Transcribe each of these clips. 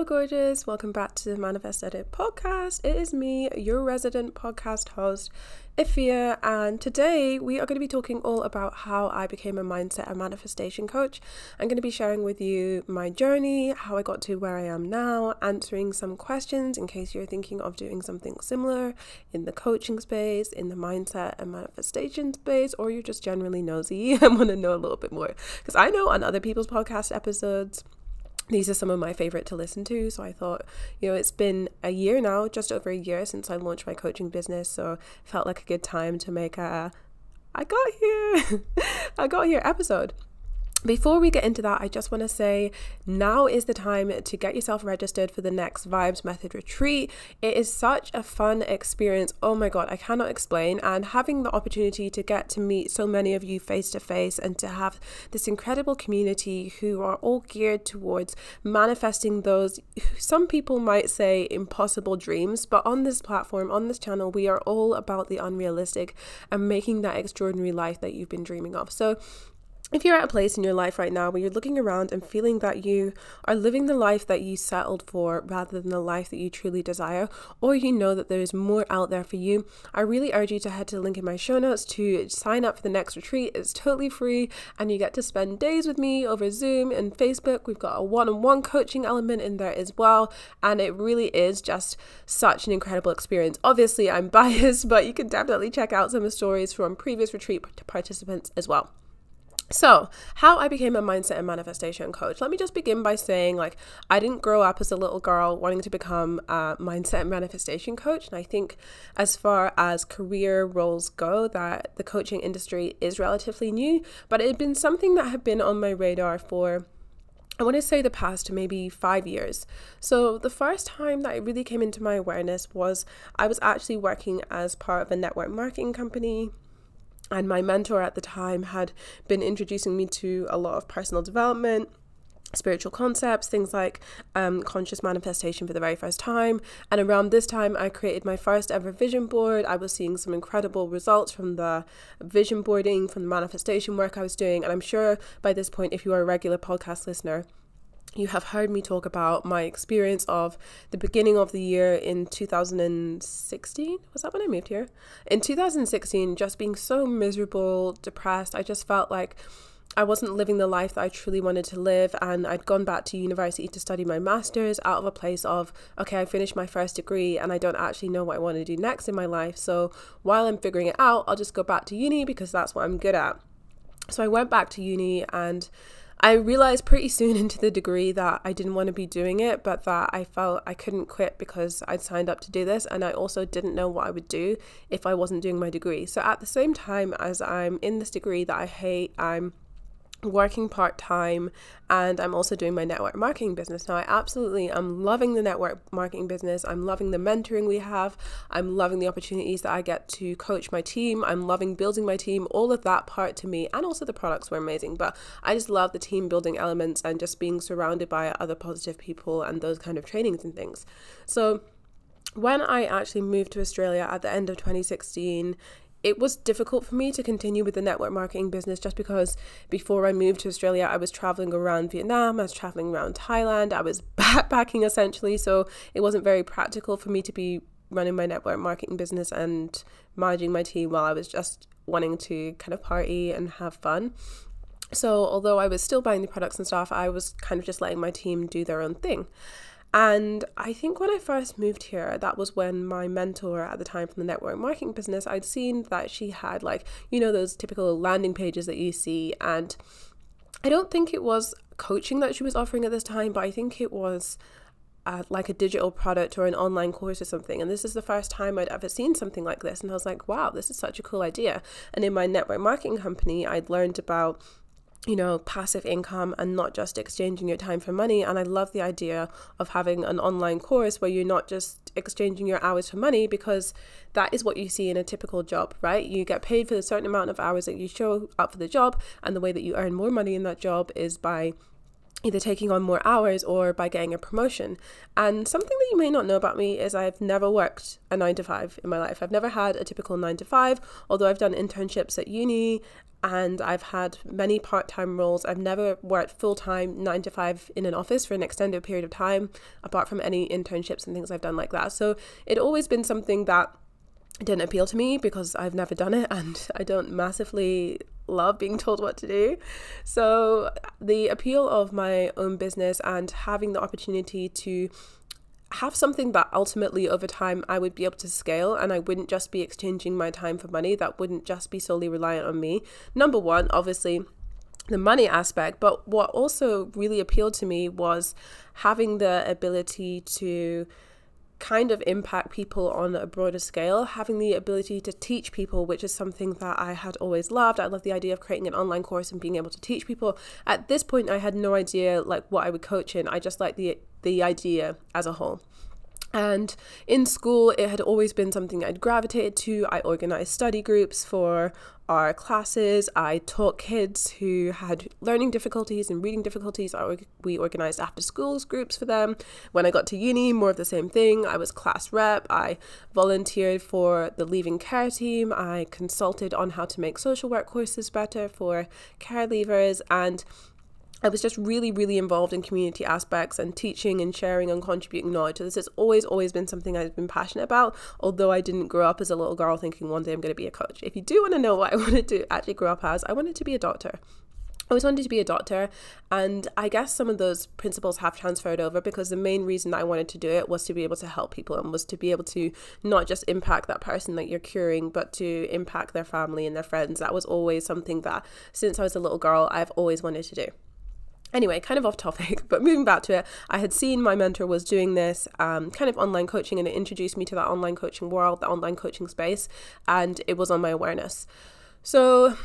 Hello, gorgeous. Welcome back to the Manifest Edit podcast. It is me, your resident podcast host, Efia, and today we are going to be talking all about how I became a mindset and manifestation coach. I'm going to be sharing with you my journey, how I got to where I am now, answering some questions in case you're thinking of doing something similar in the coaching space, in the mindset and manifestation space, or you're just generally nosy and want to know a little bit more. Because I know on other people's podcast episodes, these are some of my favorite to listen to. So I thought, you know, it's been a year now, just over a year since I launched my coaching business. So felt like a good time to make a I got here, I got here episode. Before we get into that, I just want to say now is the time to get yourself registered for the next Vibes Method retreat. It is such a fun experience. Oh my God, I cannot explain. And having the opportunity to get to meet so many of you face to face and to have this incredible community who are all geared towards manifesting those, some people might say, impossible dreams. But on this platform, on this channel, we are all about the unrealistic and making that extraordinary life that you've been dreaming of. So, if you're at a place in your life right now where you're looking around and feeling that you are living the life that you settled for rather than the life that you truly desire, or you know that there's more out there for you, I really urge you to head to the link in my show notes to sign up for the next retreat. It's totally free and you get to spend days with me over Zoom and Facebook. We've got a one on one coaching element in there as well, and it really is just such an incredible experience. Obviously, I'm biased, but you can definitely check out some of the stories from previous retreat participants as well. So, how I became a mindset and manifestation coach. Let me just begin by saying, like, I didn't grow up as a little girl wanting to become a mindset and manifestation coach. And I think, as far as career roles go, that the coaching industry is relatively new, but it had been something that had been on my radar for I want to say the past maybe five years. So, the first time that it really came into my awareness was I was actually working as part of a network marketing company and my mentor at the time had been introducing me to a lot of personal development spiritual concepts, things like um, conscious manifestation for the very first time. And around this time, I created my first ever vision board. I was seeing some incredible results from the vision boarding, from the manifestation work I was doing. And I'm sure by this point, if you are a regular podcast listener, you have heard me talk about my experience of the beginning of the year in 2016. Was that when I moved here? In 2016, just being so miserable, depressed. I just felt like I wasn't living the life that I truly wanted to live. And I'd gone back to university to study my master's out of a place of, okay, I finished my first degree and I don't actually know what I want to do next in my life. So while I'm figuring it out, I'll just go back to uni because that's what I'm good at. So I went back to uni and I realized pretty soon into the degree that I didn't want to be doing it, but that I felt I couldn't quit because I'd signed up to do this. And I also didn't know what I would do if I wasn't doing my degree. So at the same time as I'm in this degree that I hate, I'm working part time and I'm also doing my network marketing business. Now, I absolutely am loving the network marketing business. I'm loving the mentoring we have. I'm loving the opportunities that I get to coach my team. I'm loving building my team. All of that part to me, and also the products were amazing. But I just love the team building elements and just being surrounded by other positive people and those kind of trainings and things. So, when I actually moved to Australia at the end of 2016, it was difficult for me to continue with the network marketing business just because before I moved to Australia, I was traveling around Vietnam, I was traveling around Thailand, I was backpacking essentially. So it wasn't very practical for me to be running my network marketing business and managing my team while I was just wanting to kind of party and have fun. So although I was still buying the products and stuff, I was kind of just letting my team do their own thing. And I think when I first moved here, that was when my mentor at the time from the network marketing business, I'd seen that she had like, you know, those typical landing pages that you see. And I don't think it was coaching that she was offering at this time, but I think it was uh, like a digital product or an online course or something. And this is the first time I'd ever seen something like this. And I was like, wow, this is such a cool idea. And in my network marketing company, I'd learned about you know, passive income and not just exchanging your time for money. And I love the idea of having an online course where you're not just exchanging your hours for money because that is what you see in a typical job, right? You get paid for a certain amount of hours that you show up for the job, and the way that you earn more money in that job is by either taking on more hours or by getting a promotion. And something that you may not know about me is I've never worked a nine to five in my life. I've never had a typical nine to five, although I've done internships at uni and I've had many part time roles. I've never worked full time nine to five in an office for an extended period of time, apart from any internships and things I've done like that. So it always been something that didn't appeal to me because I've never done it and I don't massively love being told what to do. So, the appeal of my own business and having the opportunity to have something that ultimately over time I would be able to scale and I wouldn't just be exchanging my time for money, that wouldn't just be solely reliant on me. Number one, obviously, the money aspect, but what also really appealed to me was having the ability to kind of impact people on a broader scale, having the ability to teach people, which is something that I had always loved. I love the idea of creating an online course and being able to teach people. At this point, I had no idea like what I would coach in. I just like the the idea as a whole. And in school, it had always been something I'd gravitated to. I organized study groups for our classes. I taught kids who had learning difficulties and reading difficulties. we organized after schools groups for them. When I got to uni, more of the same thing. I was class rep. I volunteered for the leaving care team. I consulted on how to make social work courses better for care leavers. And I was just really, really involved in community aspects and teaching and sharing and contributing knowledge. So this has always, always been something I've been passionate about, although I didn't grow up as a little girl thinking one day I'm going to be a coach. If you do want to know what I wanted to actually grow up as, I wanted to be a doctor. I always wanted to be a doctor, and I guess some of those principles have transferred over because the main reason I wanted to do it was to be able to help people and was to be able to not just impact that person that you're curing, but to impact their family and their friends. That was always something that, since I was a little girl, I've always wanted to do. Anyway, kind of off topic, but moving back to it, I had seen my mentor was doing this um, kind of online coaching, and it introduced me to that online coaching world, the online coaching space, and it was on my awareness. So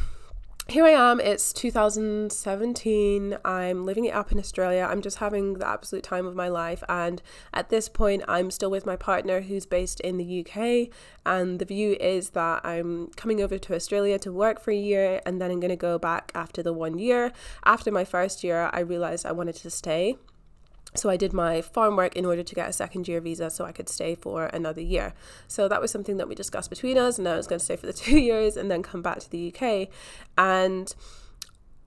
here I am, it's 2017. I'm living it up in Australia. I'm just having the absolute time of my life. And at this point, I'm still with my partner who's based in the UK. And the view is that I'm coming over to Australia to work for a year and then I'm going to go back after the one year. After my first year, I realized I wanted to stay. So I did my farm work in order to get a second year visa so I could stay for another year. So that was something that we discussed between us and I was going to stay for the 2 years and then come back to the UK and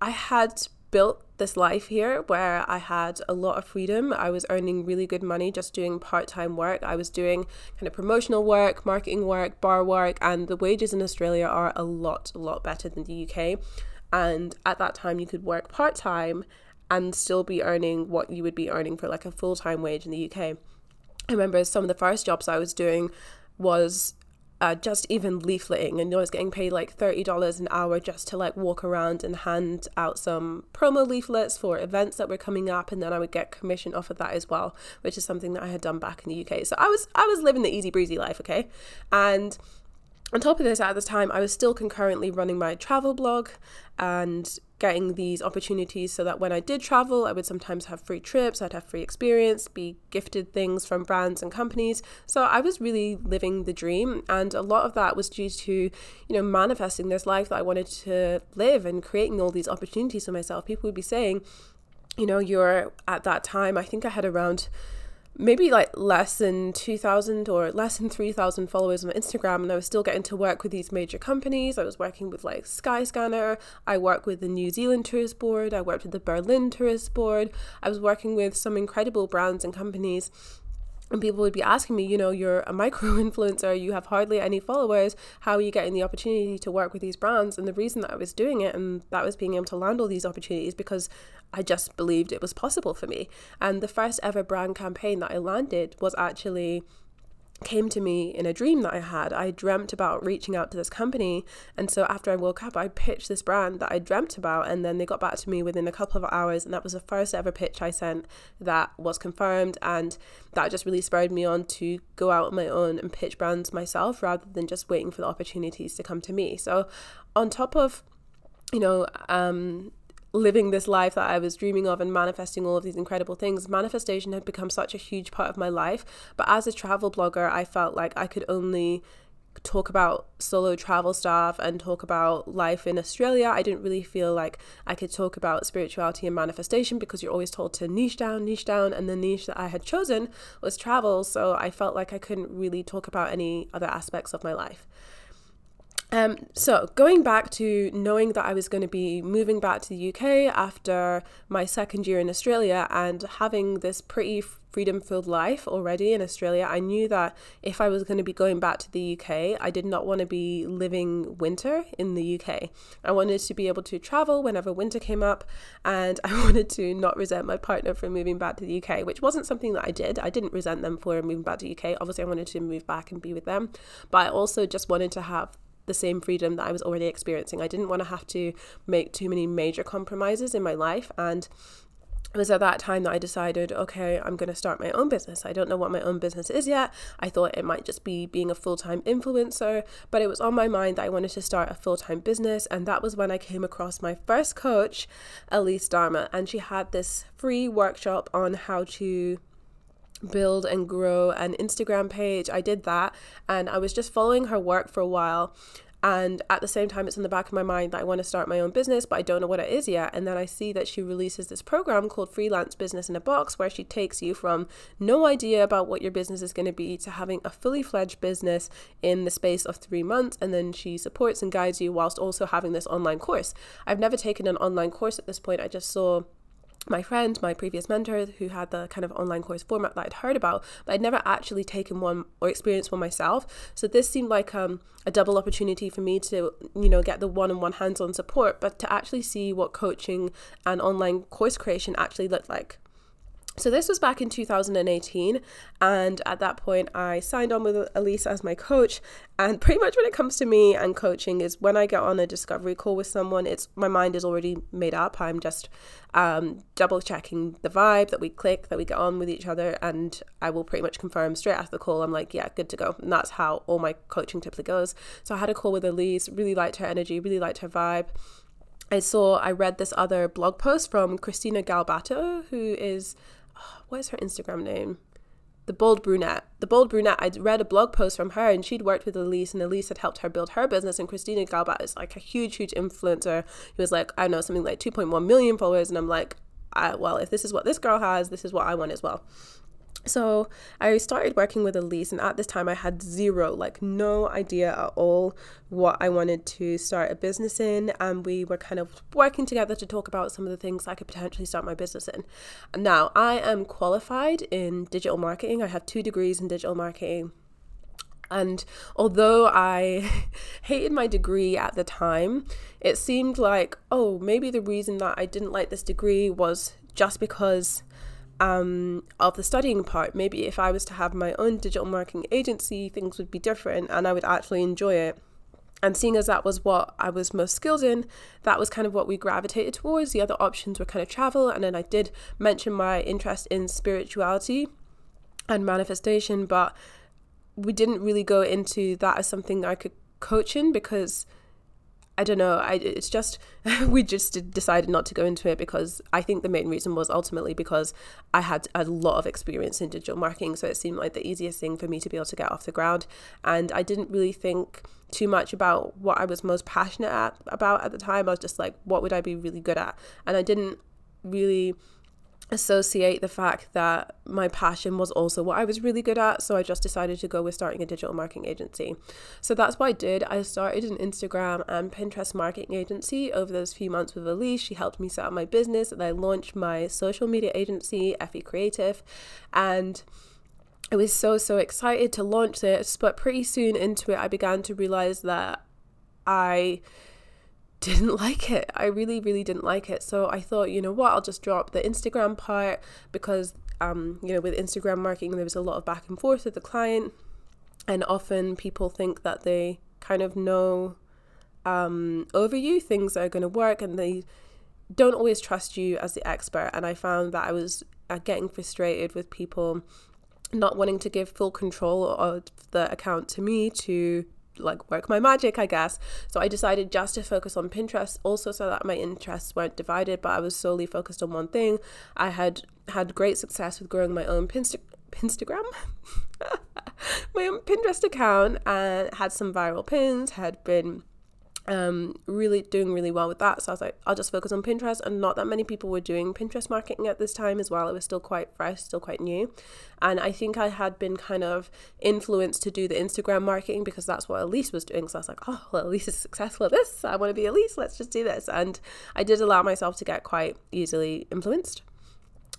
I had built this life here where I had a lot of freedom. I was earning really good money just doing part-time work. I was doing kind of promotional work, marketing work, bar work and the wages in Australia are a lot a lot better than the UK. And at that time you could work part-time and still be earning what you would be earning for like a full time wage in the UK. I remember some of the first jobs I was doing was uh, just even leafleting, and I was getting paid like thirty dollars an hour just to like walk around and hand out some promo leaflets for events that were coming up, and then I would get commission off of that as well, which is something that I had done back in the UK. So I was I was living the easy breezy life, okay, and on top of this, at the time, I was still concurrently running my travel blog and getting these opportunities so that when I did travel, I would sometimes have free trips, I'd have free experience, be gifted things from brands and companies. So I was really living the dream. And a lot of that was due to, you know, manifesting this life that I wanted to live and creating all these opportunities for myself. People would be saying, you know, you're at that time, I think I had around maybe like less than 2000 or less than 3000 followers on Instagram and I was still getting to work with these major companies. I was working with like Skyscanner, I worked with the New Zealand Tourist Board, I worked with the Berlin Tourist Board. I was working with some incredible brands and companies and people would be asking me, you know, you're a micro influencer, you have hardly any followers. How are you getting the opportunity to work with these brands? And the reason that I was doing it and that was being able to land all these opportunities because I just believed it was possible for me. And the first ever brand campaign that I landed was actually came to me in a dream that I had. I dreamt about reaching out to this company. And so after I woke up, I pitched this brand that I dreamt about. And then they got back to me within a couple of hours. And that was the first ever pitch I sent that was confirmed. And that just really spurred me on to go out on my own and pitch brands myself rather than just waiting for the opportunities to come to me. So, on top of, you know, um, living this life that I was dreaming of and manifesting all of these incredible things, manifestation had become such a huge part of my life. But as a travel blogger, I felt like I could only talk about solo travel stuff and talk about life in Australia. I didn't really feel like I could talk about spirituality and manifestation because you're always told to niche down, niche down, and the niche that I had chosen was travel. So I felt like I couldn't really talk about any other aspects of my life. Um, so, going back to knowing that I was going to be moving back to the UK after my second year in Australia and having this pretty freedom filled life already in Australia, I knew that if I was going to be going back to the UK, I did not want to be living winter in the UK. I wanted to be able to travel whenever winter came up, and I wanted to not resent my partner for moving back to the UK, which wasn't something that I did. I didn't resent them for moving back to the UK. Obviously, I wanted to move back and be with them, but I also just wanted to have the same freedom that I was already experiencing. I didn't want to have to make too many major compromises in my life. And it was at that time that I decided, okay, I'm going to start my own business. I don't know what my own business is yet. I thought it might just be being a full time influencer, but it was on my mind that I wanted to start a full time business. And that was when I came across my first coach, Elise Darma. And she had this free workshop on how to build and grow an Instagram page. I did that and I was just following her work for a while. And at the same time, it's in the back of my mind that I want to start my own business, but I don't know what it is yet. And then I see that she releases this program called Freelance Business in a Box, where she takes you from no idea about what your business is going to be to having a fully fledged business in the space of three months. And then she supports and guides you whilst also having this online course. I've never taken an online course at this point. I just saw my friend, my previous mentor, who had the kind of online course format that I'd heard about, but I'd never actually taken one or experienced one myself. So this seemed like um, a double opportunity for me to, you know, get the one-on-one hands-on support, but to actually see what coaching and online course creation actually looked like. So this was back in 2018, and at that point, I signed on with Elise as my coach. And pretty much when it comes to me and coaching, is when I get on a discovery call with someone, it's my mind is already made up. I'm just um, double checking the vibe that we click, that we get on with each other, and I will pretty much confirm straight after the call. I'm like, yeah, good to go, and that's how all my coaching typically goes. So I had a call with Elise, really liked her energy, really liked her vibe. I saw, I read this other blog post from Christina Galbato, who is what is her Instagram name? The Bold Brunette. The Bold Brunette, I'd read a blog post from her and she'd worked with Elise and Elise had helped her build her business. And Christina Galbat is like a huge, huge influencer. He was like, I know, something like 2.1 million followers. And I'm like, well, if this is what this girl has, this is what I want as well. So I started working with Elise, and at this time I had zero, like no idea at all what I wanted to start a business in. And we were kind of working together to talk about some of the things I could potentially start my business in. Now, I am qualified in digital marketing, I have two degrees in digital marketing. And although I hated my degree at the time, it seemed like, oh, maybe the reason that I didn't like this degree was just because um, of the studying part. Maybe if I was to have my own digital marketing agency, things would be different and I would actually enjoy it. And seeing as that was what I was most skilled in, that was kind of what we gravitated towards. The other options were kind of travel. And then I did mention my interest in spirituality and manifestation, but we didn't really go into that as something I could coach in because I don't know. I it's just we just decided not to go into it because I think the main reason was ultimately because I had a lot of experience in digital marketing, so it seemed like the easiest thing for me to be able to get off the ground. And I didn't really think too much about what I was most passionate at, about at the time. I was just like, what would I be really good at? And I didn't really associate the fact that my passion was also what I was really good at. So I just decided to go with starting a digital marketing agency. So that's what I did. I started an Instagram and Pinterest marketing agency over those few months with Elise. She helped me set up my business and I launched my social media agency, Effie Creative. And I was so, so excited to launch this. But pretty soon into it, I began to realize that I didn't like it. I really, really didn't like it. So I thought, you know what, I'll just drop the Instagram part because, um, you know, with Instagram marketing, there was a lot of back and forth with the client. And often people think that they kind of know um, over you things are going to work and they don't always trust you as the expert. And I found that I was uh, getting frustrated with people not wanting to give full control of the account to me to like work my magic, I guess. So I decided just to focus on Pinterest also so that my interests weren't divided, but I was solely focused on one thing. I had had great success with growing my own Pinsta- Pinstagram. my own Pinterest account and had some viral pins, had been um, really doing really well with that. So I was like, I'll just focus on Pinterest. And not that many people were doing Pinterest marketing at this time as well. It was still quite fresh, still quite new. And I think I had been kind of influenced to do the Instagram marketing because that's what Elise was doing. So I was like, oh, well, Elise is successful at this. I want to be Elise. Let's just do this. And I did allow myself to get quite easily influenced.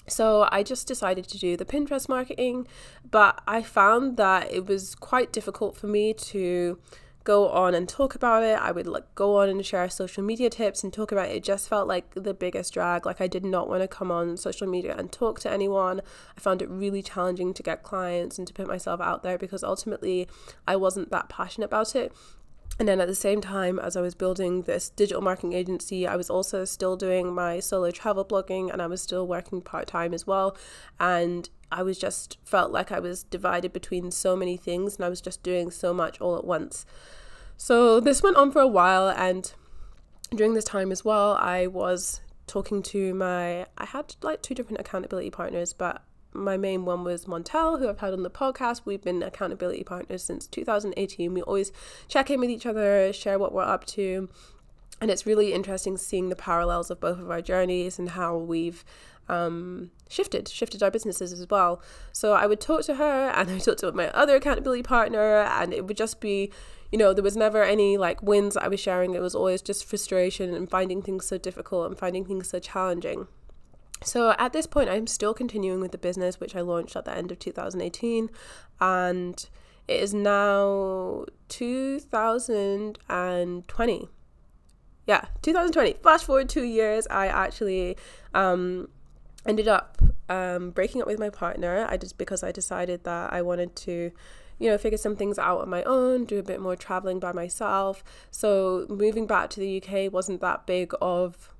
So I just decided to do the Pinterest marketing, but I found that it was quite difficult for me to go on and talk about it. I would like go on and share social media tips and talk about it. It just felt like the biggest drag. Like I did not want to come on social media and talk to anyone. I found it really challenging to get clients and to put myself out there because ultimately I wasn't that passionate about it. And then at the same time, as I was building this digital marketing agency, I was also still doing my solo travel blogging and I was still working part time as well. And I was just felt like I was divided between so many things and I was just doing so much all at once. So this went on for a while and during this time as well, I was talking to my I had like two different accountability partners, but my main one was Montel, who I've had on the podcast. We've been accountability partners since 2018. We always check in with each other, share what we're up to. And it's really interesting seeing the parallels of both of our journeys and how we've um, shifted, shifted our businesses as well. So I would talk to her and I would talk to my other accountability partner, and it would just be, you know, there was never any like wins I was sharing. It was always just frustration and finding things so difficult and finding things so challenging. So at this point, I'm still continuing with the business, which I launched at the end of 2018, and it is now 2020. Yeah, 2020. Flash forward two years, I actually um, ended up um, breaking up with my partner. I just because I decided that I wanted to you know, figure some things out on my own, do a bit more traveling by myself. So moving back to the UK wasn't that big of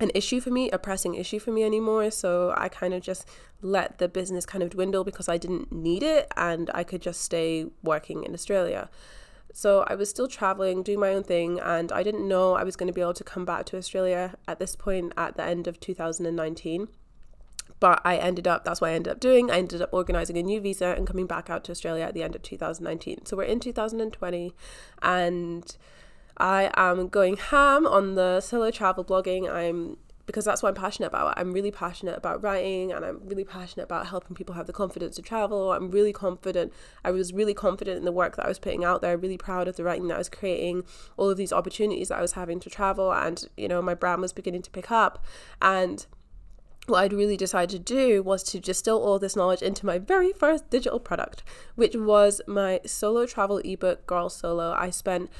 an issue for me, a pressing issue for me anymore. So I kind of just let the business kind of dwindle because I didn't need it and I could just stay working in Australia. So I was still traveling, doing my own thing, and I didn't know I was going to be able to come back to Australia at this point at the end of 2019. But I ended up, that's what I ended up doing. I ended up organizing a new visa and coming back out to Australia at the end of 2019. So we're in 2020, and I am going ham on the solo travel blogging. I'm because that's what I'm passionate about. I'm really passionate about writing and I'm really passionate about helping people have the confidence to travel. I'm really confident. I was really confident in the work that I was putting out there, really proud of the writing that I was creating, all of these opportunities that I was having to travel and you know, my brand was beginning to pick up and what I'd really decided to do was to distill all this knowledge into my very first digital product, which was my solo travel ebook, Girl Solo. I spent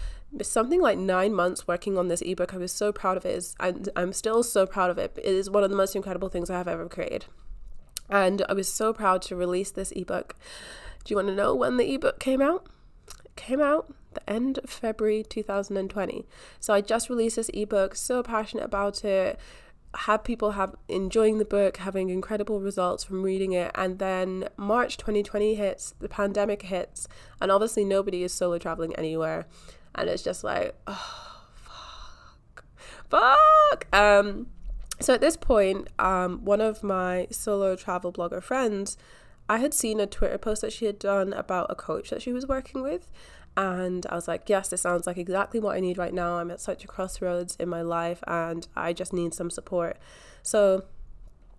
something like nine months working on this ebook. I was so proud of it, and I'm still so proud of it. It is one of the most incredible things I have ever created. And I was so proud to release this ebook. Do you want to know when the ebook came out? It came out the end of February 2020. So I just released this ebook, so passionate about it had people have enjoying the book, having incredible results from reading it, and then March 2020 hits, the pandemic hits, and obviously nobody is solo traveling anywhere, and it's just like, oh fuck, fuck. Um, so at this point, um, one of my solo travel blogger friends, I had seen a Twitter post that she had done about a coach that she was working with, and I was like, yes, this sounds like exactly what I need right now. I'm at such a crossroads in my life and I just need some support. So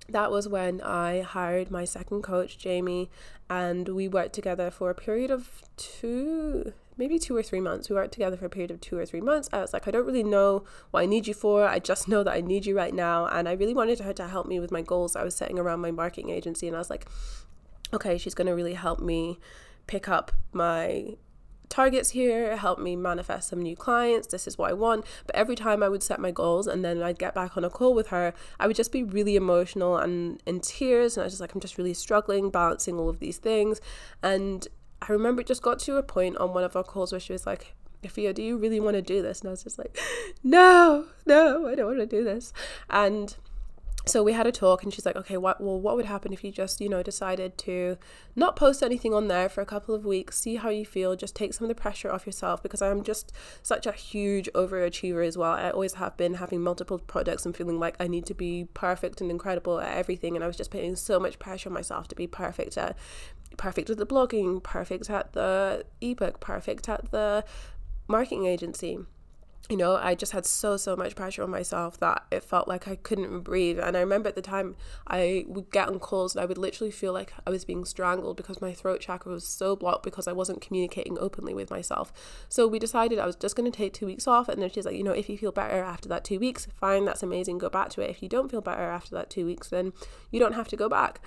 that was when I hired my second coach, Jamie, and we worked together for a period of two, maybe two or three months. We worked together for a period of two or three months. I was like, I don't really know what I need you for. I just know that I need you right now. And I really wanted her to help me with my goals I was setting around my marketing agency. And I was like, okay, she's going to really help me pick up my targets here, help me manifest some new clients. This is what I want. But every time I would set my goals and then I'd get back on a call with her, I would just be really emotional and in tears. And I was just like, I'm just really struggling balancing all of these things. And I remember it just got to a point on one of our calls where she was like, Efia, do you really want to do this? And I was just like, no, no, I don't want to do this. And so we had a talk and she's like okay what well what would happen if you just you know decided to not post anything on there for a couple of weeks see how you feel just take some of the pressure off yourself because i'm just such a huge overachiever as well i always have been having multiple projects and feeling like i need to be perfect and incredible at everything and i was just putting so much pressure on myself to be perfect at perfect at the blogging perfect at the ebook perfect at the marketing agency you know, I just had so, so much pressure on myself that it felt like I couldn't breathe. And I remember at the time I would get on calls and I would literally feel like I was being strangled because my throat chakra was so blocked because I wasn't communicating openly with myself. So we decided I was just going to take two weeks off. And then she's like, you know, if you feel better after that two weeks, fine, that's amazing, go back to it. If you don't feel better after that two weeks, then you don't have to go back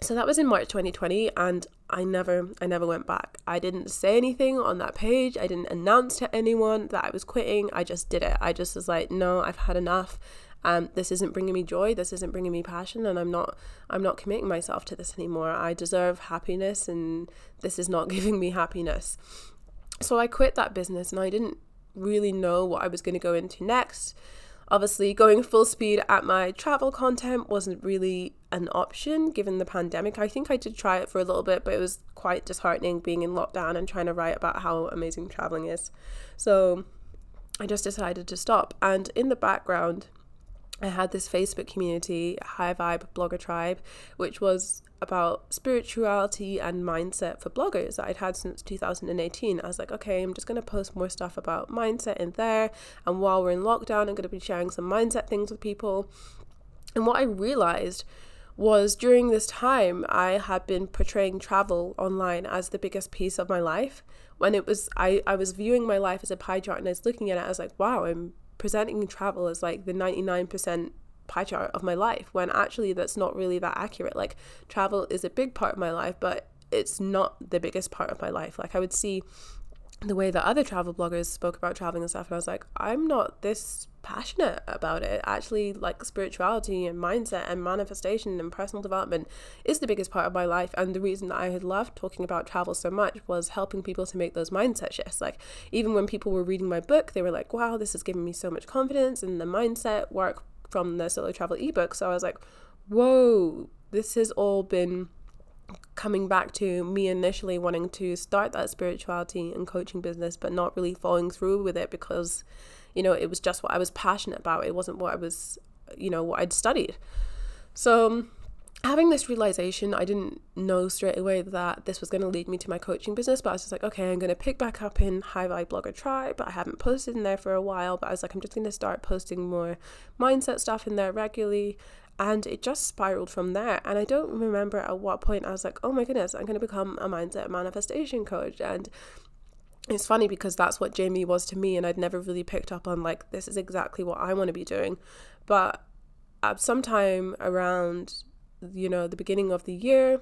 so that was in March 2020 and I never I never went back. I didn't say anything on that page. I didn't announce to anyone that I was quitting. I just did it. I just was like, "No, I've had enough. Um, this isn't bringing me joy. This isn't bringing me passion and I'm not I'm not committing myself to this anymore. I deserve happiness and this is not giving me happiness." So I quit that business and I didn't really know what I was going to go into next. Obviously, going full speed at my travel content wasn't really an option given the pandemic. I think I did try it for a little bit, but it was quite disheartening being in lockdown and trying to write about how amazing traveling is. So I just decided to stop. And in the background, I had this Facebook community, High Vibe Blogger Tribe, which was about spirituality and mindset for bloggers that I'd had since 2018. I was like, okay, I'm just going to post more stuff about mindset in there. And while we're in lockdown, I'm going to be sharing some mindset things with people. And what I realized was during this time, I had been portraying travel online as the biggest piece of my life. When it was, I, I was viewing my life as a pie chart and I was looking at it, I was like, wow, I'm presenting travel as like the 99% pie chart of my life when actually that's not really that accurate. Like travel is a big part of my life, but it's not the biggest part of my life. Like I would see the way that other travel bloggers spoke about traveling and stuff and I was like I'm not this passionate about it. Actually like spirituality and mindset and manifestation and personal development is the biggest part of my life. And the reason that I had loved talking about travel so much was helping people to make those mindset shifts. Like even when people were reading my book they were like wow this has given me so much confidence and the mindset work from the solo travel ebook. So I was like whoa this has all been coming back to me initially wanting to start that spirituality and coaching business, but not really following through with it because, you know, it was just what I was passionate about. It wasn't what I was, you know, what I'd studied. So, um, having this realization, I didn't know straight away that this was going to lead me to my coaching business, but I was just like, okay, I'm going to pick back up in High Vibe Blogger Tribe. But I haven't posted in there for a while, but I was like, I'm just going to start posting more mindset stuff in there regularly and it just spiraled from there and i don't remember at what point i was like oh my goodness i'm going to become a mindset manifestation coach and it's funny because that's what jamie was to me and i'd never really picked up on like this is exactly what i want to be doing. But at sometime around you know the beginning of the year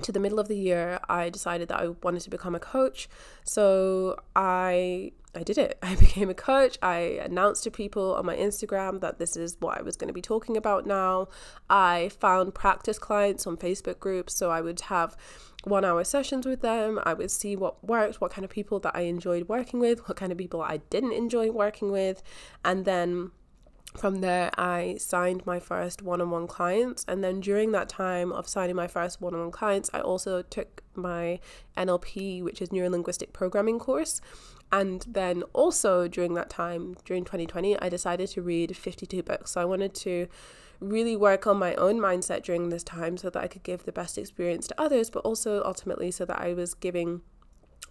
to the middle of the year i decided that i wanted to become a coach so i I did it. I became a coach. I announced to people on my Instagram that this is what I was going to be talking about now. I found practice clients on Facebook groups. So I would have one hour sessions with them. I would see what worked, what kind of people that I enjoyed working with, what kind of people I didn't enjoy working with. And then from there, I signed my first one on one clients. And then during that time of signing my first one on one clients, I also took my NLP, which is Neuro Linguistic Programming course. And then also during that time, during 2020, I decided to read 52 books. So I wanted to really work on my own mindset during this time so that I could give the best experience to others, but also ultimately so that I was giving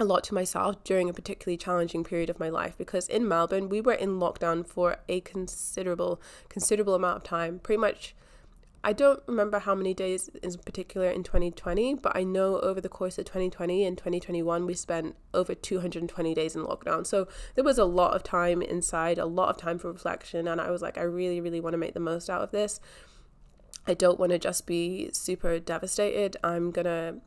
a lot to myself during a particularly challenging period of my life because in Melbourne we were in lockdown for a considerable considerable amount of time pretty much I don't remember how many days in particular in 2020, but I know over the course of 2020 and 2021, we spent over 220 days in lockdown. So there was a lot of time inside, a lot of time for reflection. And I was like, I really, really want to make the most out of this. I don't want to just be super devastated. I'm going to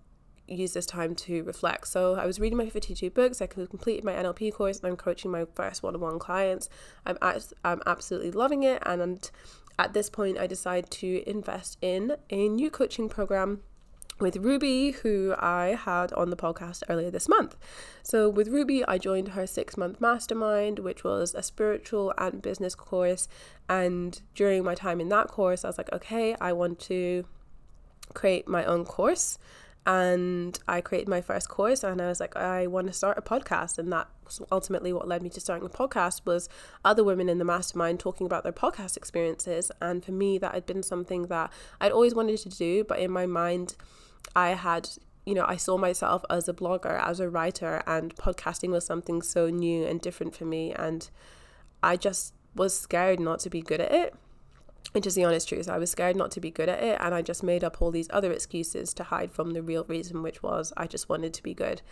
use this time to reflect. So I was reading my 52 books, I completed my NLP course, and I'm coaching my first one on one clients. I'm, I'm absolutely loving it. And at this point, I decided to invest in a new coaching program with Ruby, who I had on the podcast earlier this month. So, with Ruby, I joined her six month mastermind, which was a spiritual and business course. And during my time in that course, I was like, okay, I want to create my own course and I created my first course and I was like I want to start a podcast. And that was ultimately what led me to starting a podcast was other women in the mastermind talking about their podcast experiences. And for me that had been something that I'd always wanted to do but in my mind I had you know I saw myself as a blogger as a writer and podcasting was something so new and different for me. And I just was scared not to be good at it which is the honest truth. I was scared not to be good at it, and I just made up all these other excuses to hide from the real reason, which was I just wanted to be good.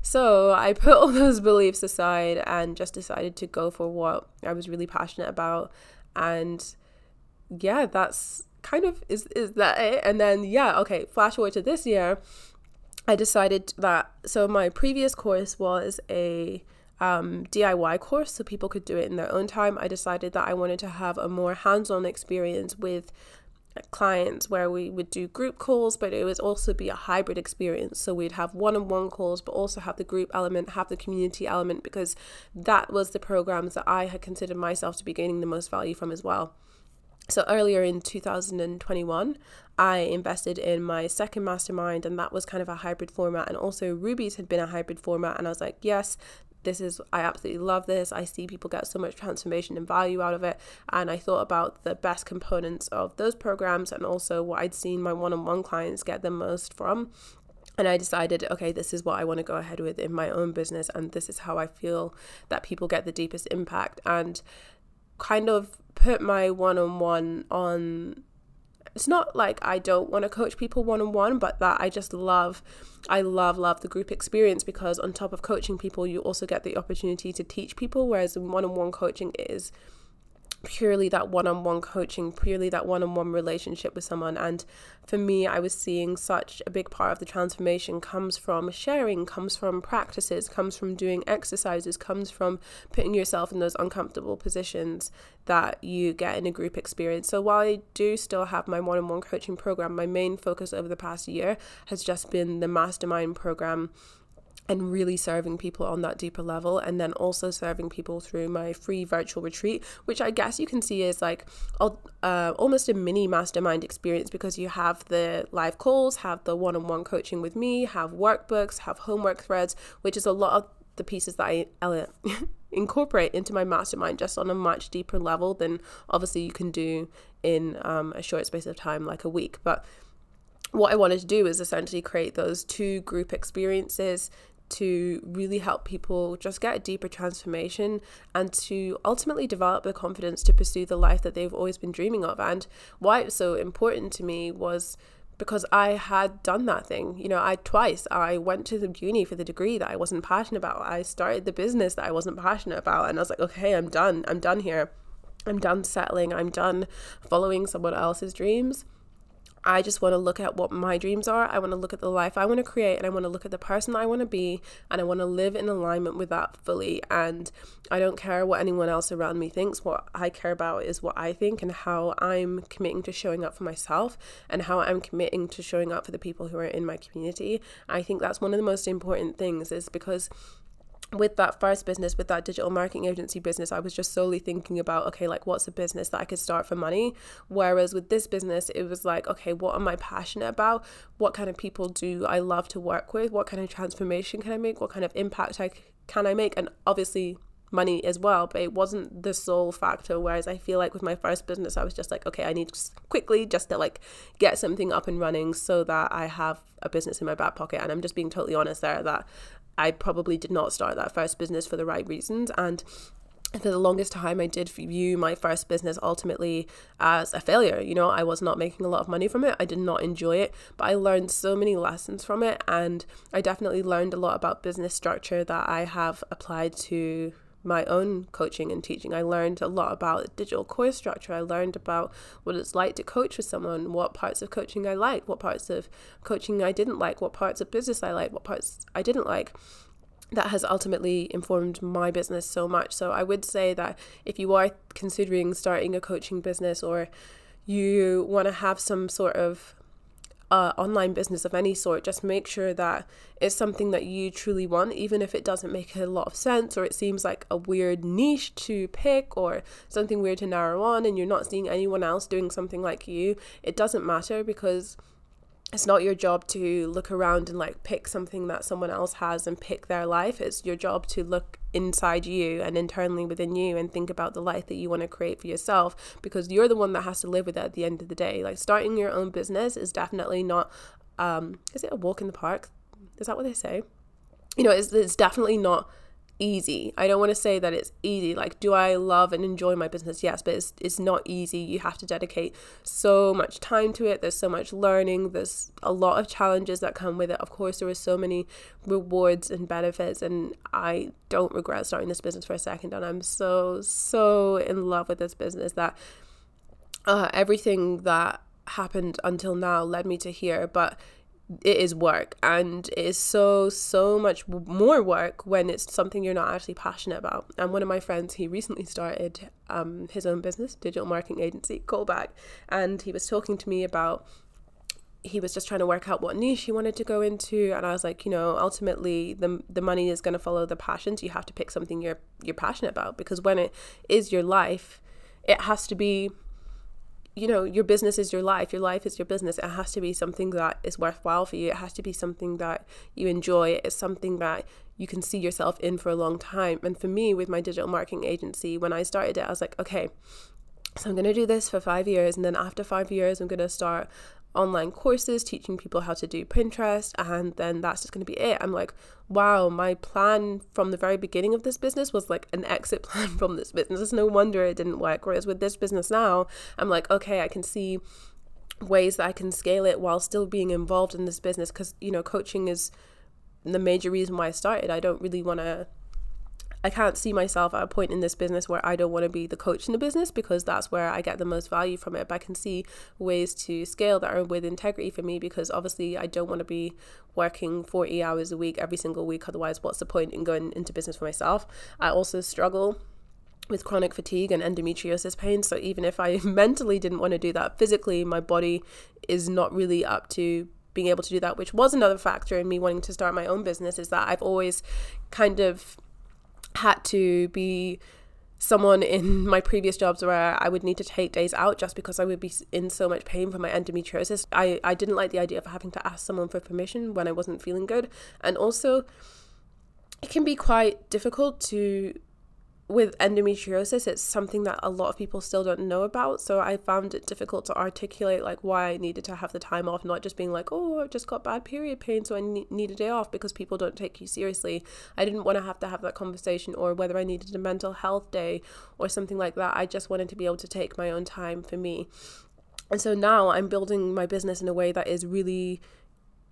So I put all those beliefs aside and just decided to go for what I was really passionate about. And yeah, that's kind of is is that it? And then yeah, okay, flash forward to this year. I decided that so my previous course was a um, DIY course so people could do it in their own time. I decided that I wanted to have a more hands on experience with clients where we would do group calls, but it would also be a hybrid experience. So we'd have one on one calls, but also have the group element, have the community element, because that was the programs that I had considered myself to be gaining the most value from as well. So earlier in 2021, I invested in my second mastermind, and that was kind of a hybrid format. And also, Ruby's had been a hybrid format, and I was like, yes, this is I absolutely love this. I see people get so much transformation and value out of it. And I thought about the best components of those programs and also what I'd seen my one-on-one clients get the most from. And I decided, okay, this is what I want to go ahead with in my own business, and this is how I feel that people get the deepest impact. And kind of put my one on one on it's not like I don't want to coach people one on one, but that I just love, I love, love the group experience because on top of coaching people, you also get the opportunity to teach people, whereas one on one coaching is purely that one on one coaching, purely that one on one relationship with someone. And for me, I was seeing such a big part of the transformation comes from sharing, comes from practices, comes from doing exercises, comes from putting yourself in those uncomfortable positions that you get in a group experience. So while I do still have my one on one coaching program, my main focus over the past year has just been the mastermind program and really serving people on that deeper level and then also serving people through my free virtual retreat which i guess you can see is like uh, almost a mini mastermind experience because you have the live calls have the one-on-one coaching with me have workbooks have homework threads which is a lot of the pieces that i incorporate into my mastermind just on a much deeper level than obviously you can do in um, a short space of time like a week. But what I wanted to do is essentially create those two group experiences to really help people just get a deeper transformation and to ultimately develop the confidence to pursue the life that they've always been dreaming of. And why it was so important to me was because I had done that thing. You know, I twice I went to the uni for the degree that I wasn't passionate about. I started the business that I wasn't passionate about and I was like, okay, I'm done. I'm done here. I'm done settling. I'm done following someone else's dreams. I just want to look at what my dreams are. I want to look at the life I want to create and I want to look at the person I want to be and I want to live in alignment with that fully. And I don't care what anyone else around me thinks. What I care about is what I think and how I'm committing to showing up for myself and how I'm committing to showing up for the people who are in my community. I think that's one of the most important things is because with that first business, with that digital marketing agency business, I was just solely thinking about, okay, like what's a business that I could start for money? Whereas with this business, it was like, okay, what am I passionate about? What kind of people do I love to work with? What kind of transformation can I make? What kind of impact I can I make? And obviously, money as well, but it wasn't the sole factor. Whereas I feel like with my first business, I was just like, okay, I need quickly just to like get something up and running so that I have a business in my back pocket. And I'm just being totally honest there that I probably did not start that first business for the right reasons. And for the longest time, I did view my first business ultimately as a failure. You know, I was not making a lot of money from it. I did not enjoy it, but I learned so many lessons from it. And I definitely learned a lot about business structure that I have applied to my own coaching and teaching. I learned a lot about digital course structure. I learned about what it's like to coach with someone, what parts of coaching I liked, what parts of coaching I didn't like, what parts of business I like, what parts I didn't like. That has ultimately informed my business so much. So I would say that if you are considering starting a coaching business or you want to have some sort of uh, online business of any sort, just make sure that it's something that you truly want, even if it doesn't make a lot of sense or it seems like a weird niche to pick or something weird to narrow on, and you're not seeing anyone else doing something like you. It doesn't matter because it's not your job to look around and like pick something that someone else has and pick their life. It's your job to look inside you and internally within you and think about the life that you want to create for yourself because you're the one that has to live with it at the end of the day. Like starting your own business is definitely not um is it a walk in the park? Is that what they say? You know, it's, it's definitely not easy. I don't want to say that it's easy. Like, do I love and enjoy my business? Yes, but it's, it's not easy. You have to dedicate so much time to it. There's so much learning. There's a lot of challenges that come with it. Of course, there are so many rewards and benefits, and I don't regret starting this business for a second. And I'm so, so in love with this business that uh, everything that happened until now led me to here. But it is work and it is so so much more work when it's something you're not actually passionate about. And one of my friends he recently started um, his own business digital marketing agency callback and he was talking to me about he was just trying to work out what niche he wanted to go into and I was like you know ultimately the the money is going to follow the passions. You have to pick something you're you're passionate about because when it is your life it has to be you know, your business is your life. Your life is your business. It has to be something that is worthwhile for you. It has to be something that you enjoy. It's something that you can see yourself in for a long time. And for me, with my digital marketing agency, when I started it, I was like, okay, so I'm going to do this for five years. And then after five years, I'm going to start online courses teaching people how to do Pinterest, and then that's just going to be it. I'm like, wow, my plan from the very beginning of this business was like an exit plan from this business. It's no wonder it didn't work. Whereas with this business now, I'm like, okay, I can see ways that I can scale it while still being involved in this business because, you know, coaching is the major reason why I started. I don't really want to I can't see myself at a point in this business where I don't want to be the coach in the business because that's where I get the most value from it. But I can see ways to scale that are with integrity for me because obviously I don't want to be working 40 hours a week every single week. Otherwise, what's the point in going into business for myself? I also struggle with chronic fatigue and endometriosis pain. So even if I mentally didn't want to do that physically, my body is not really up to being able to do that, which was another factor in me wanting to start my own business, is that I've always kind of had to be someone in my previous jobs where I would need to take days out just because I would be in so much pain from my endometriosis. I, I didn't like the idea of having to ask someone for permission when I wasn't feeling good. And also, it can be quite difficult to with endometriosis it's something that a lot of people still don't know about. So i found it difficult to articulate like why i needed to have the time off not just being like oh i've just got bad period pain so i need a day off because people don't take you seriously. I didn't want to have to have that conversation or whether i needed a mental health day or something like that. I just wanted to be able to take my own time for me. And so now i'm building my business in a way that is really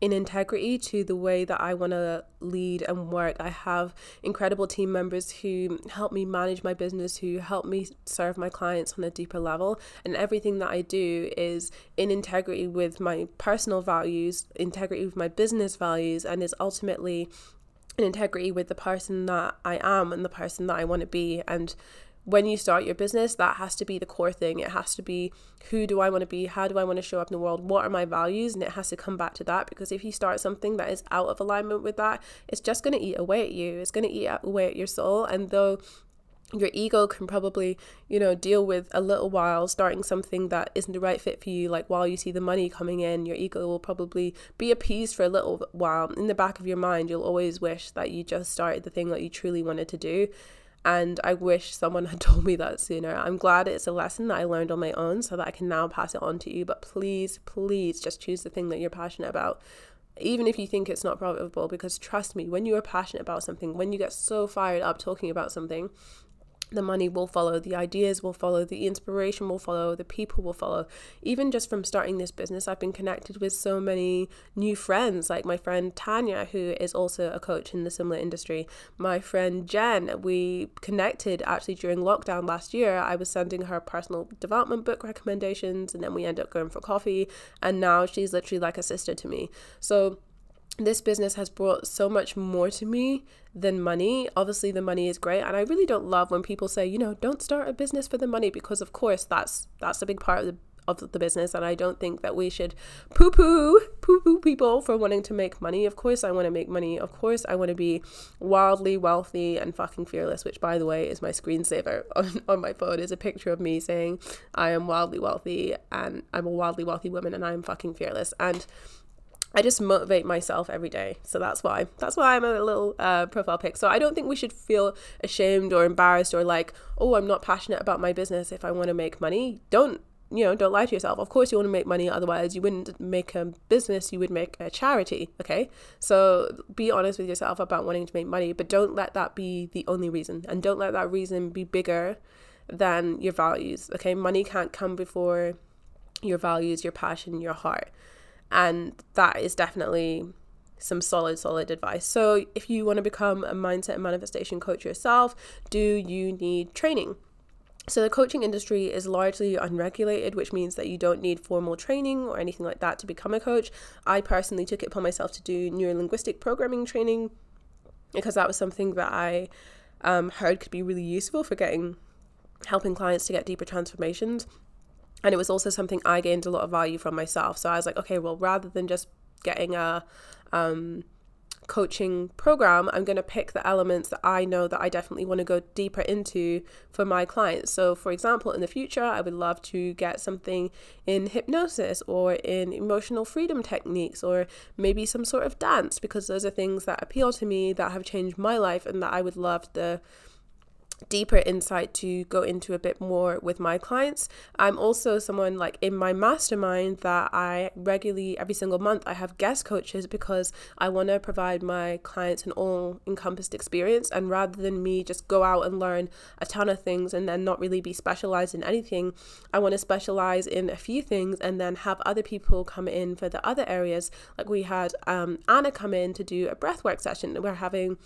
in integrity to the way that I want to lead and work. I have incredible team members who help me manage my business, who help me serve my clients on a deeper level. And everything that I do is in integrity with my personal values, integrity with my business values, and is ultimately in integrity with the person that I am and the person that I want to be. And when you start your business, that has to be the core thing. It has to be who do I want to be? How do I want to show up in the world? What are my values? And it has to come back to that because if you start something that is out of alignment with that, it's just going to eat away at you. It's going to eat away at your soul. And though your ego can probably, you know, deal with a little while starting something that isn't the right fit for you. Like while you see the money coming in, your ego will probably be appeased for a little while. In the back of your mind, you'll always wish that you just started the thing that you truly wanted to do. And I wish someone had told me that sooner. I'm glad it's a lesson that I learned on my own so that I can now pass it on to you. But please, please just choose the thing that you're passionate about. Even if you think it's not profitable, because trust me, when you are passionate about something, when you get so fired up talking about something, the money will follow, the ideas will follow, the inspiration will follow, the people will follow. Even just from starting this business, I've been connected with so many new friends, like my friend Tanya, who is also a coach in the similar industry. My friend Jen, we connected actually during lockdown last year. I was sending her personal development book recommendations, and then we ended up going for coffee. And now she's literally like a sister to me. So, this business has brought so much more to me than money. Obviously, the money is great, and I really don't love when people say, you know, don't start a business for the money because, of course, that's that's a big part of the of the business and I don't think that we should poo poo poo poo people for wanting to make money. Of course I want to make money. Of course I want to be wildly wealthy and fucking fearless, which by the way is my screensaver on, on my phone is a picture of me saying I am wildly wealthy and I'm a wildly wealthy woman and I am fucking fearless. And I just motivate myself every day. So that's why. That's why I'm a little uh, profile pic. So I don't think we should feel ashamed or embarrassed or like, oh, I'm not passionate about my business if I want to make money. Don't you know, don't lie to yourself. Of course, you want to make money, otherwise, you wouldn't make a business, you would make a charity. Okay. So be honest with yourself about wanting to make money, but don't let that be the only reason. And don't let that reason be bigger than your values. Okay. Money can't come before your values, your passion, your heart. And that is definitely some solid, solid advice. So, if you want to become a mindset and manifestation coach yourself, do you need training? So, the coaching industry is largely unregulated, which means that you don't need formal training or anything like that to become a coach. I personally took it upon myself to do neuro linguistic programming training because that was something that I um, heard could be really useful for getting helping clients to get deeper transformations. And it was also something I gained a lot of value from myself. So I was like, okay, well, rather than just getting a um, coaching program, I'm going to pick the elements that I know that I definitely want to go deeper into for my clients. So, for example, in the future, I would love to get something in hypnosis or in emotional freedom techniques or maybe some sort of dance because those are things that appeal to me that have changed my life and that I would love the deeper insight to go into a bit more with my clients. I'm also someone like in my mastermind that I regularly every single month I have guest coaches because I want to provide my clients an all encompassed experience and rather than me just go out and learn a ton of things and then not really be specialized in anything, I want to specialize in a few things and then have other people come in for the other areas. Like we had um, Anna come in to do a breathwork session. We're having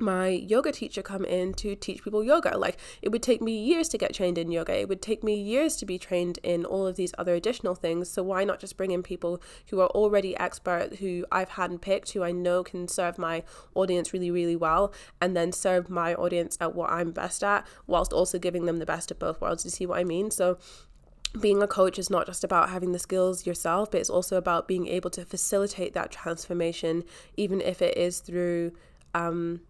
my yoga teacher come in to teach people yoga. Like it would take me years to get trained in yoga. It would take me years to be trained in all of these other additional things. So why not just bring in people who are already expert, who I've handpicked, who I know can serve my audience really, really well, and then serve my audience at what I'm best at, whilst also giving them the best of both worlds. You see what I mean? So being a coach is not just about having the skills yourself, but it's also about being able to facilitate that transformation, even if it is through um,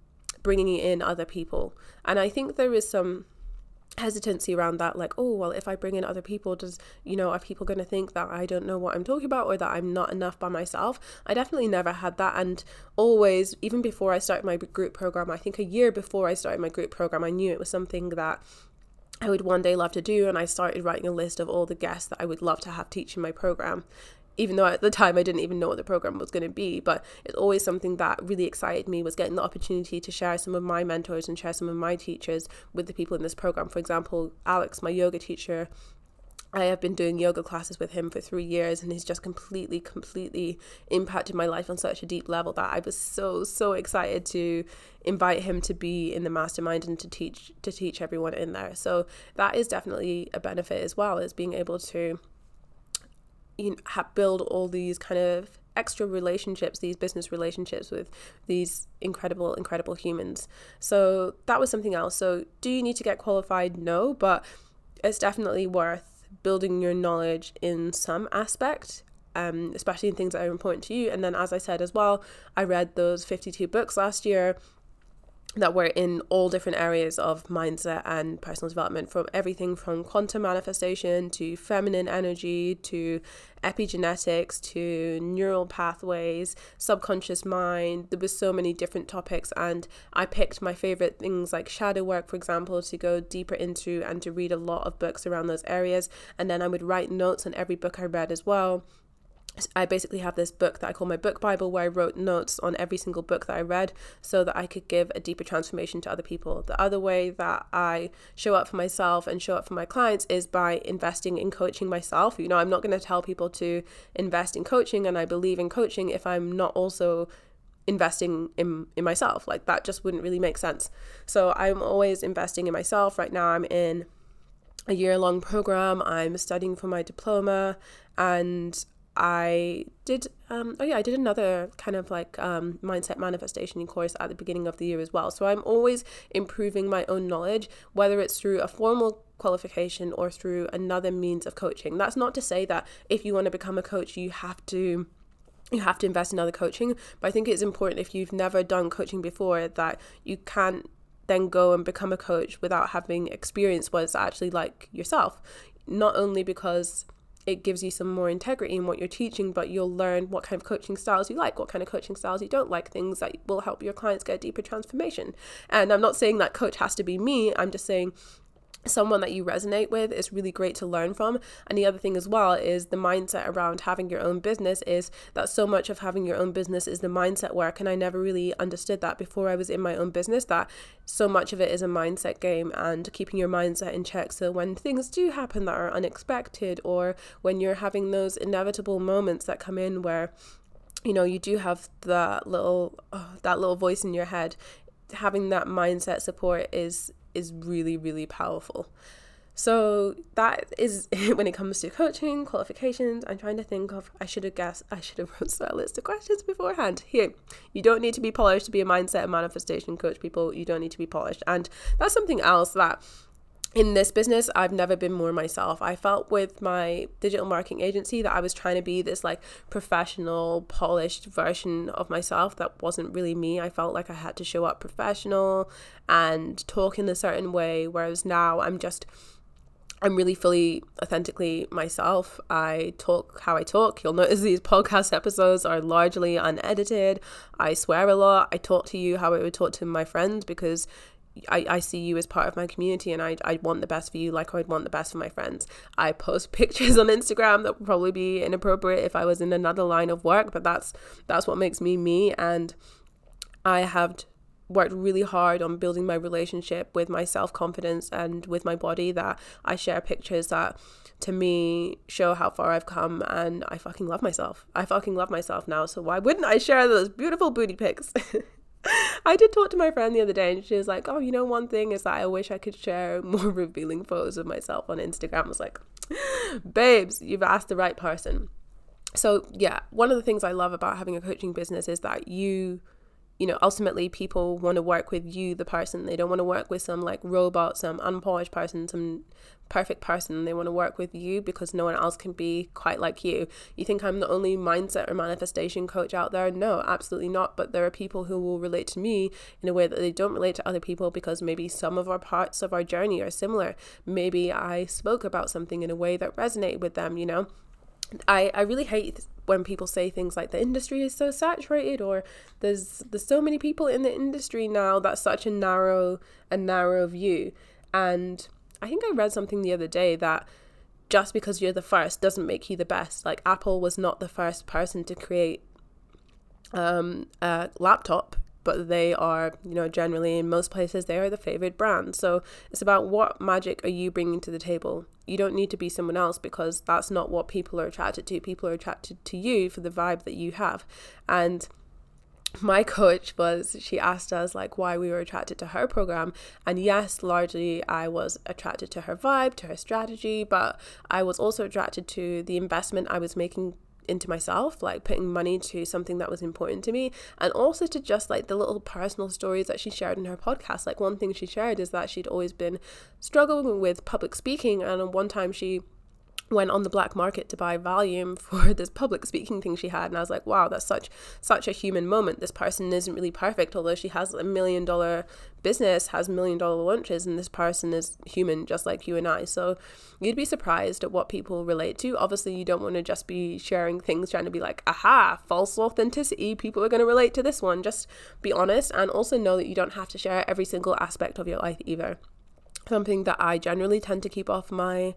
bringing in other people. And I think there is some hesitancy around that like oh well if i bring in other people does you know are people going to think that i don't know what i'm talking about or that i'm not enough by myself i definitely never had that and always even before i started my group program i think a year before i started my group program i knew it was something that I would one day love to do, and I started writing a list of all the guests that I would love to have teaching my program even though at the time I didn't even know what the program was going to be. But it's always something that really excited me was getting the opportunity to share some of my mentors and share some of my teachers with the people in this program. For example, Alex, my yoga teacher, I have been doing yoga classes with him for three years, and he's just completely, completely impacted my life on such a deep level that I was so, so excited to invite him to be in the mastermind and to teach to teach everyone in there. So that is definitely a benefit as well as being able to you know, have, build all these kind of extra relationships, these business relationships with these incredible, incredible humans. So that was something else. So, do you need to get qualified? No, but it's definitely worth building your knowledge in some aspect. Um, especially in things that are important to you. And then, as I said as well, I read those 52 books last year that were in all different areas of mindset and personal development from everything from quantum manifestation to feminine energy to epigenetics to neural pathways subconscious mind. There was so many different topics and i picked my favorite things like shadow work for example to go deeper into and to read a lot of books around those areas. And then i would write notes on every book i read as well I basically have this book that I call my book Bible where I wrote notes on every single book that I read so that I could give a deeper transformation to other people. The other way that I show up for myself and show up for my clients is by investing in coaching myself. You know, I'm not going to tell people to invest in coaching and I believe in coaching if I'm not also investing in in myself. Like that just wouldn't really make sense. So I'm always investing in myself. Right now I'm in a year long program. I'm studying for my diploma and I did, um, oh yeah, I did another kind of like um, mindset manifestation course at the beginning of the year as well. So I'm always improving my own knowledge, whether it's through a formal qualification or through another means of coaching. That's not to say that if you want to become a coach, you have to you have to invest in other coaching but i think it's important if you've never done coaching before that you can't then go and become a coach without having experienced what it's actually like yourself not only because it gives you some more integrity in what you're teaching, but you'll learn what kind of coaching styles you like, what kind of coaching styles you don't like, things that will help your clients get a deeper transformation. And I'm not saying that coach has to be me, I'm just saying someone that you resonate with is really great to learn from. And the other thing as well is the mindset around having your own business is that so much of having your own business is the mindset work. And I never really understood that before I was in my own business, that so much of it is a mindset game and keeping your mindset in check. So when things do happen that are unexpected or when you're having those inevitable moments that come in where you know you do have that little oh, that little voice in your head having that mindset support is is really, really powerful. So that is when it comes to coaching, qualifications, I'm trying to think of I should have guessed I should have wrote a list of questions beforehand. Here, you don't need to be polished to be a mindset and manifestation coach, people. You don't need to be polished. And that's something else that in this business, I've never been more myself. I felt with my digital marketing agency that I was trying to be this like professional, polished version of myself that wasn't really me. I felt like I had to show up professional and talk in a certain way, whereas now I'm just I'm really fully authentically myself. I talk how I talk. You'll notice these podcast episodes are largely unedited. I swear a lot. I talk to you how I would talk to my friends because I, I see you as part of my community and I, I want the best for you like I'd want the best for my friends. I post pictures on Instagram that would probably be inappropriate if I was in another line of work, but that's that's what makes me me and I have worked really hard on building my relationship with my self-confidence and with my body that I share pictures that to me show how far I've come and I fucking love myself. I fucking love myself now, so why wouldn't I share those beautiful booty pics? I did talk to my friend the other day and she was like, Oh, you know, one thing is that I wish I could share more revealing photos of myself on Instagram. I was like, Babes, you've asked the right person. So, yeah, one of the things I love about having a coaching business is that you you know, ultimately people want to work with you, the person. They don't want to work with some like robot, some unpolished person, some perfect person. They want to work with you because no one else can be quite like you. You think I'm the only mindset or manifestation coach out there? No, absolutely not. But there are people who will relate to me in a way that they don't relate to other people because maybe some of our parts of our journey are similar. Maybe I spoke about something in a way that resonated with them, you know? I, I really hate when people say things like the industry is so saturated or there's there's so many people in the industry now that's such a narrow a narrow view. And I think I read something the other day that just because you're the first doesn't make you the best. Like Apple was not the first person to create um, a laptop but they are, you know, generally in most places, they are the favorite brand. So it's about what magic are you bringing to the table. You don't need to be someone else because that's not what people are attracted to. People are attracted to you for the vibe that you have. And my coach was she asked us like why we were attracted to her program and yes largely i was attracted to her vibe to her strategy but i was also attracted to the investment i was making into myself, like putting money to something that was important to me, and also to just like the little personal stories that she shared in her podcast. Like one thing she shared is that she'd always been struggling with public speaking, and one time she went on the black market to buy volume for this public speaking thing she had and I was like wow that's such such a human moment. This person isn't really perfect although she has a million dollar business has million dollar launches and this person is human just like you and I. So you'd be surprised at what people relate to. Obviously you don't want to just be sharing things trying to be like aha false authenticity people are going to relate to this one. Just be honest and also know that you don't have to share every single aspect of your life either. Something that I generally tend to keep off my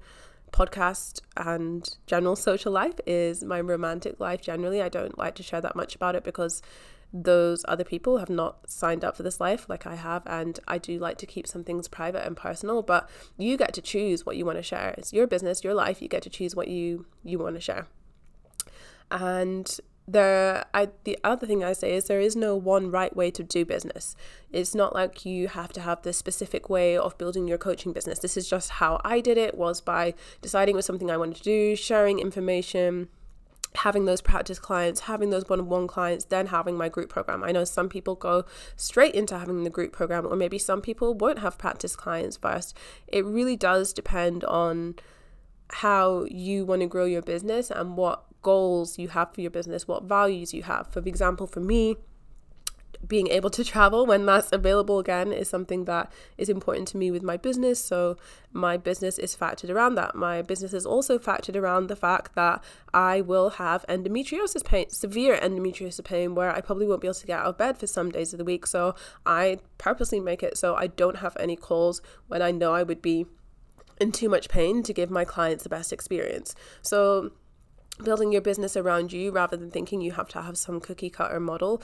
podcast and general social life is my romantic life generally. I don't like to share that much about it because those other people have not signed up for this life like I have and I do like to keep some things private and personal but you get to choose what you want to share it's your business your life you get to choose what you you want to share and there I the other thing I say is there is no one right way to do business. It's not like you have to have this specific way of building your coaching business. This is just how I did it was by deciding it was something I wanted to do, sharing information having those practice clients, having those one on one clients, then having my group program. I know some people go straight into having the group program, or maybe some people won't have practice clients first. It really does depend on how you want to grow your business and what goals you have for your business, what values you have. For example, for me, being able to travel when that's available again is something that is important to me with my business. So, my business is factored around that. My business is also factored around the fact that I will have endometriosis pain, severe endometriosis pain, where I probably won't be able to get out of bed for some days of the week. So, I purposely make it so I don't have any calls when I know I would be in too much pain to give my clients the best experience. So, building your business around you rather than thinking you have to have some cookie cutter model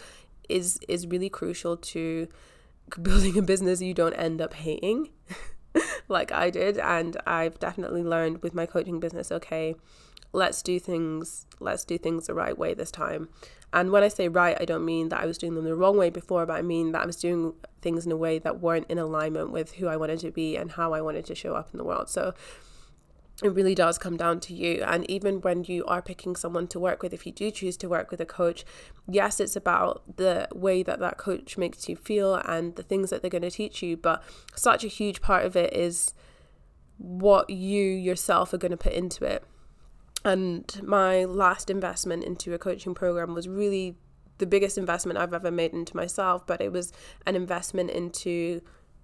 is is really crucial to building a business you don't end up hating like I did. And I've definitely learned with my coaching business okay let's do things let's do things the right way this time. And when I say right I don't mean that I was doing them the wrong way before but I mean that I was doing things in a way that weren't in alignment with who I wanted to be and how I wanted to show up in the world. So it really does come down to you. And even when you are picking someone to work with, if you do choose to work with a coach, yes, it's about the way that that coach makes you feel and the things that they're going to teach you. But such a huge part of it is what you yourself are going to put into it. And my last investment into a coaching program was really the biggest investment I've ever made into myself, but it was an investment into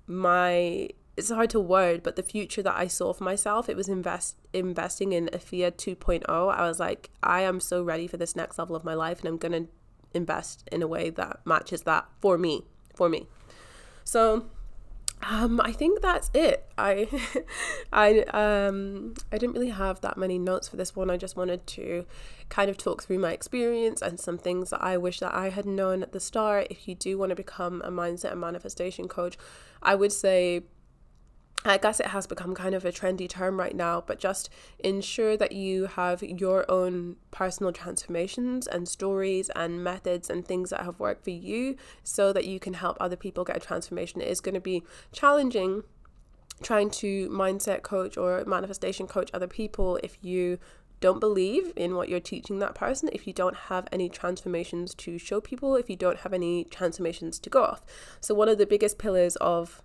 my it's hard to word, but the future that I saw for myself, it was invest investing in Efia 2.0. I was like, I am so ready for this next level of my life, and I'm gonna invest in a way that matches that for me, for me. So, um, I think that's it. I, I, um, I didn't really have that many notes for this one. I just wanted to kind of talk through my experience and some things that I wish that I had known at the start. If you do want to become a mindset and manifestation coach, I would say I guess it has become kind of a trendy term right now, but just ensure that you have your own personal transformations and stories and methods and things that have worked for you so that you can help other people get a transformation. It is going to be challenging trying to mindset coach or manifestation coach other people if you don't believe in what you're teaching that person, if you don't have any transformations to show people, if you don't have any transformations to go off. So, one of the biggest pillars of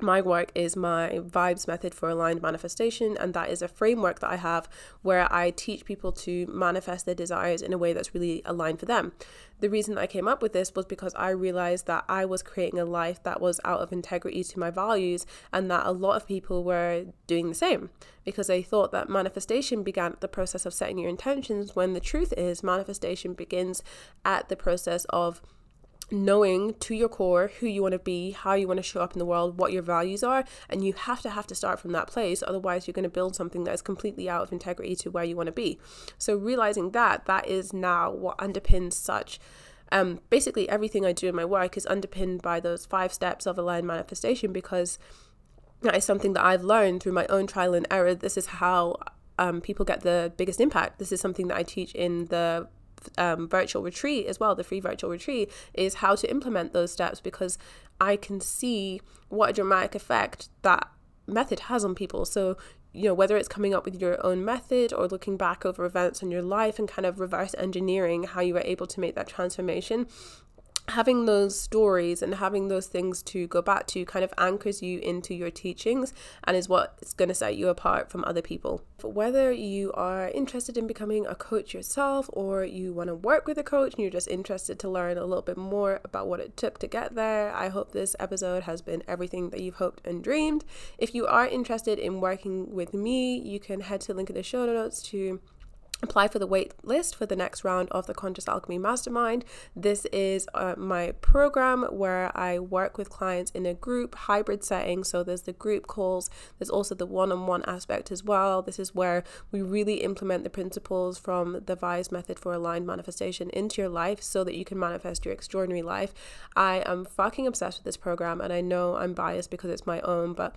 my work is my vibes method for aligned manifestation and that is a framework that i have where i teach people to manifest their desires in a way that's really aligned for them. The reason i came up with this was because i realized that i was creating a life that was out of integrity to my values and that a lot of people were doing the same because they thought that manifestation began at the process of setting your intentions when the truth is manifestation begins at the process of knowing to your core who you want to be, how you want to show up in the world, what your values are, and you have to have to start from that place otherwise you're going to build something that is completely out of integrity to where you want to be. So realizing that that is now what underpins such um basically everything I do in my work is underpinned by those five steps of aligned manifestation because that is something that I've learned through my own trial and error. This is how um, people get the biggest impact. This is something that I teach in the um, virtual retreat as well, the free virtual retreat, is how to implement those steps because I can see what a dramatic effect that method has on people. So, you know, whether it's coming up with your own method or looking back over events in your life and kind of reverse engineering how you were able to make that transformation, having those stories and having those things to go back to kind of anchors you into your teachings and is what's going to set you apart from other people. Whether you are interested in becoming a coach yourself or you want to work with a coach and you're just interested to learn a little bit more about what it took to get there, I hope this episode has been everything that you've hoped and dreamed. If you are interested in working with me, you can head to the link in the show notes to apply for the wait list for the next round of the Conscious Alchemy Mastermind. This is uh, my program where I work with clients in a group hybrid setting. So there's the group calls, there's also the one on one aspect as well. This is where we really implement the principles from the VIBES method for aligned manifestation into your life so that you can manifest your extraordinary life. I am fucking obsessed with this program and I know I'm biased because it's my own, but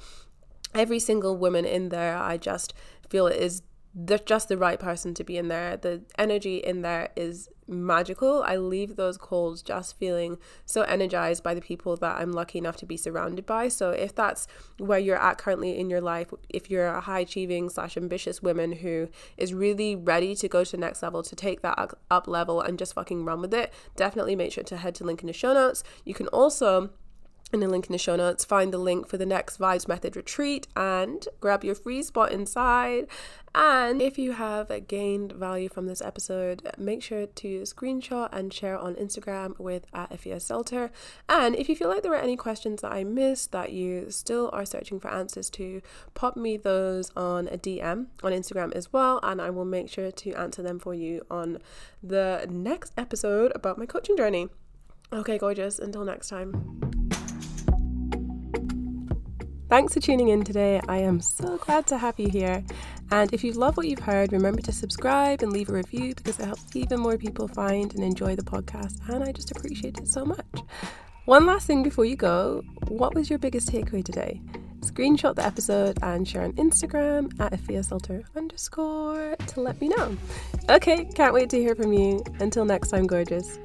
every single woman in there, I just feel it is the, just the right person to be in there. The energy in there is magical. I leave those calls just feeling so energized by the people that I'm lucky enough to be surrounded by. So if that's where you're at currently in your life, if you're a high achieving slash ambitious woman who is really ready to go to the next level, to take that up level and just fucking run with it, definitely make sure to head to link in the show notes. You can also in the link in the show notes, find the link for the next Vibes Method retreat and grab your free spot inside. And if you have gained value from this episode, make sure to screenshot and share on Instagram with at Sulter. And if you feel like there were any questions that I missed that you still are searching for answers to, pop me those on a DM on Instagram as well, and I will make sure to answer them for you on the next episode about my coaching journey. Okay, gorgeous. Until next time. Thanks for tuning in today. I am so glad to have you here. And if you love what you've heard, remember to subscribe and leave a review because it helps even more people find and enjoy the podcast. And I just appreciate it so much. One last thing before you go what was your biggest takeaway today? Screenshot the episode and share on Instagram at Efia underscore to let me know. Okay, can't wait to hear from you. Until next time, gorgeous.